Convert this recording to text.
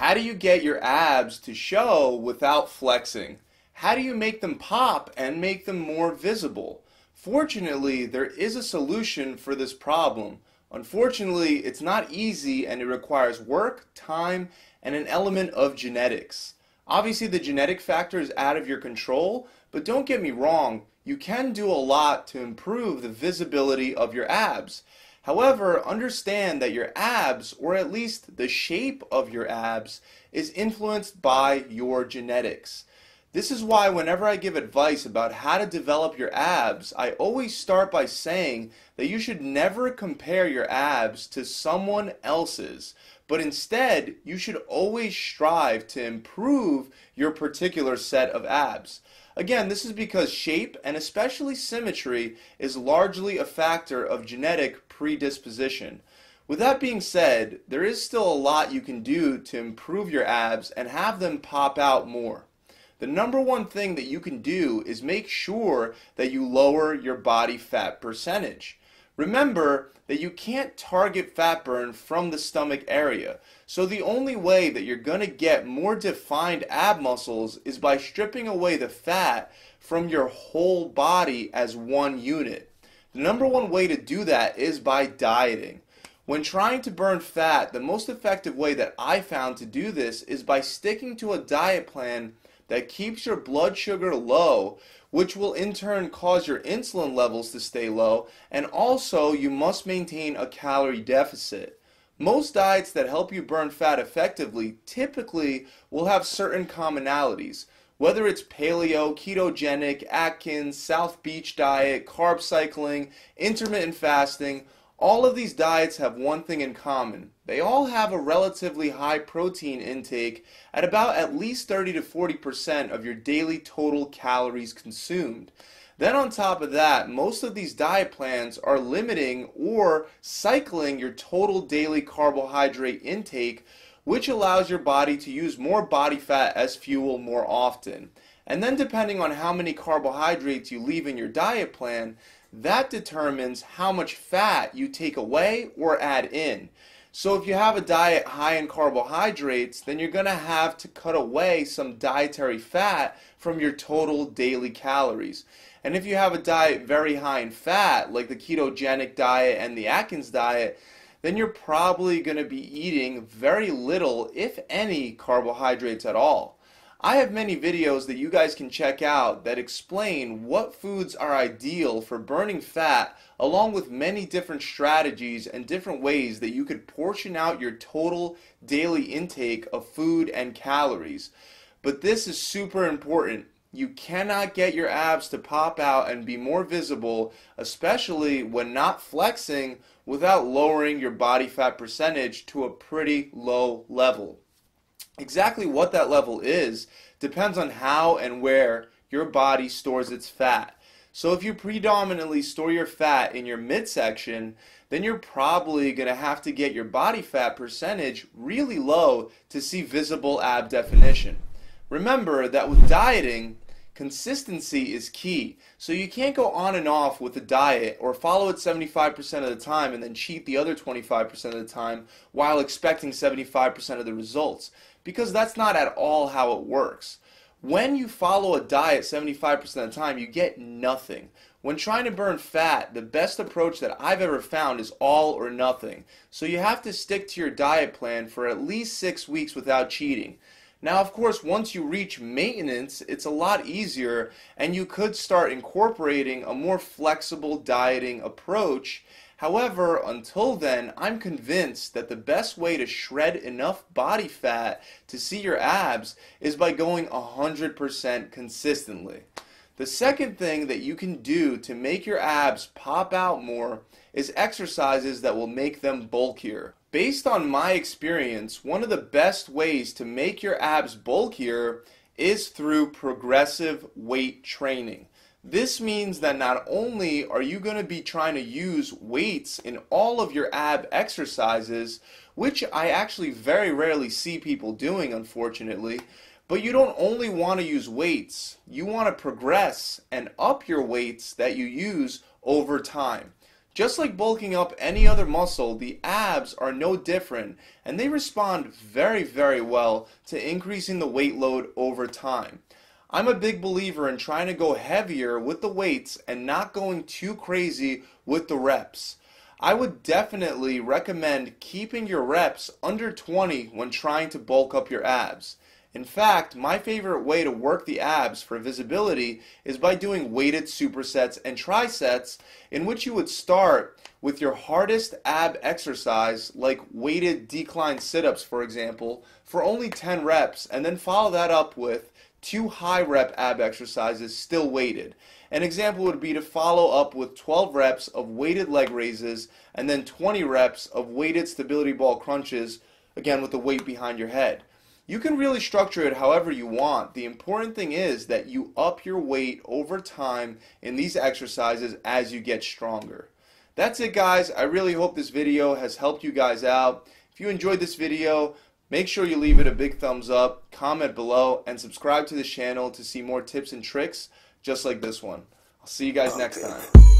How do you get your abs to show without flexing? How do you make them pop and make them more visible? Fortunately, there is a solution for this problem. Unfortunately, it's not easy and it requires work, time, and an element of genetics. Obviously, the genetic factor is out of your control, but don't get me wrong, you can do a lot to improve the visibility of your abs. However, understand that your abs, or at least the shape of your abs, is influenced by your genetics. This is why whenever I give advice about how to develop your abs, I always start by saying that you should never compare your abs to someone else's, but instead you should always strive to improve your particular set of abs. Again, this is because shape and especially symmetry is largely a factor of genetic predisposition. With that being said, there is still a lot you can do to improve your abs and have them pop out more. The number one thing that you can do is make sure that you lower your body fat percentage. Remember that you can't target fat burn from the stomach area. So the only way that you're going to get more defined ab muscles is by stripping away the fat from your whole body as one unit. The number one way to do that is by dieting. When trying to burn fat, the most effective way that I found to do this is by sticking to a diet plan that keeps your blood sugar low, which will in turn cause your insulin levels to stay low, and also you must maintain a calorie deficit. Most diets that help you burn fat effectively typically will have certain commonalities. Whether it's paleo, ketogenic, Atkins, South Beach diet, carb cycling, intermittent fasting, all of these diets have one thing in common. They all have a relatively high protein intake at about at least 30 to 40% of your daily total calories consumed. Then on top of that, most of these diet plans are limiting or cycling your total daily carbohydrate intake, which allows your body to use more body fat as fuel more often. And then depending on how many carbohydrates you leave in your diet plan, that determines how much fat you take away or add in. So if you have a diet high in carbohydrates, then you're going to have to cut away some dietary fat from your total daily calories. And if you have a diet very high in fat, like the ketogenic diet and the Atkins diet, then you're probably going to be eating very little, if any, carbohydrates at all. I have many videos that you guys can check out that explain what foods are ideal for burning fat along with many different strategies and different ways that you could portion out your total daily intake of food and calories. But this is super important. You cannot get your abs to pop out and be more visible, especially when not flexing without lowering your body fat percentage to a pretty low level. Exactly what that level is depends on how and where your body stores its fat. So if you predominantly store your fat in your midsection, then you're probably going to have to get your body fat percentage really low to see visible ab definition. Remember that with dieting, consistency is key. So you can't go on and off with a diet or follow it 75% of the time and then cheat the other 25% of the time while expecting 75% of the results because that's not at all how it works. When you follow a diet 75% of the time, you get nothing. When trying to burn fat, the best approach that I've ever found is all or nothing. So you have to stick to your diet plan for at least six weeks without cheating. Now, of course, once you reach maintenance, it's a lot easier, and you could start incorporating a more flexible dieting approach However, until then, I'm convinced that the best way to shred enough body fat to see your abs is by going 100% consistently. The second thing that you can do to make your abs pop out more is exercises that will make them bulkier. Based on my experience, one of the best ways to make your abs bulkier is through progressive weight training. This means that not only are you going to be trying to use weights in all of your ab exercises, which I actually very rarely see people doing, unfortunately, but you don't only want to use weights, you want to progress and up your weights that you use over time. Just like bulking up any other muscle, the abs are no different and they respond very, very well to increasing the weight load over time. I'm a big believer in trying to go heavier with the weights and not going too crazy with the reps. I would definitely recommend keeping your reps under 20 when trying to bulk up your abs. In fact, my favorite way to work the abs for visibility is by doing weighted supersets and trisets in which you would start with your hardest ab exercise like weighted decline sit-ups for example for only 10 reps and then follow that up with two high rep ab exercises still weighted. An example would be to follow up with 12 reps of weighted leg raises and then 20 reps of weighted stability ball crunches again with the weight behind your head. You can really structure it however you want. The important thing is that you up your weight over time in these exercises as you get stronger. That's it guys. I really hope this video has helped you guys out. If you enjoyed this video, make sure you leave it a big thumbs up, comment below, and subscribe to this channel to see more tips and tricks just like this one. I'll see you guys next time.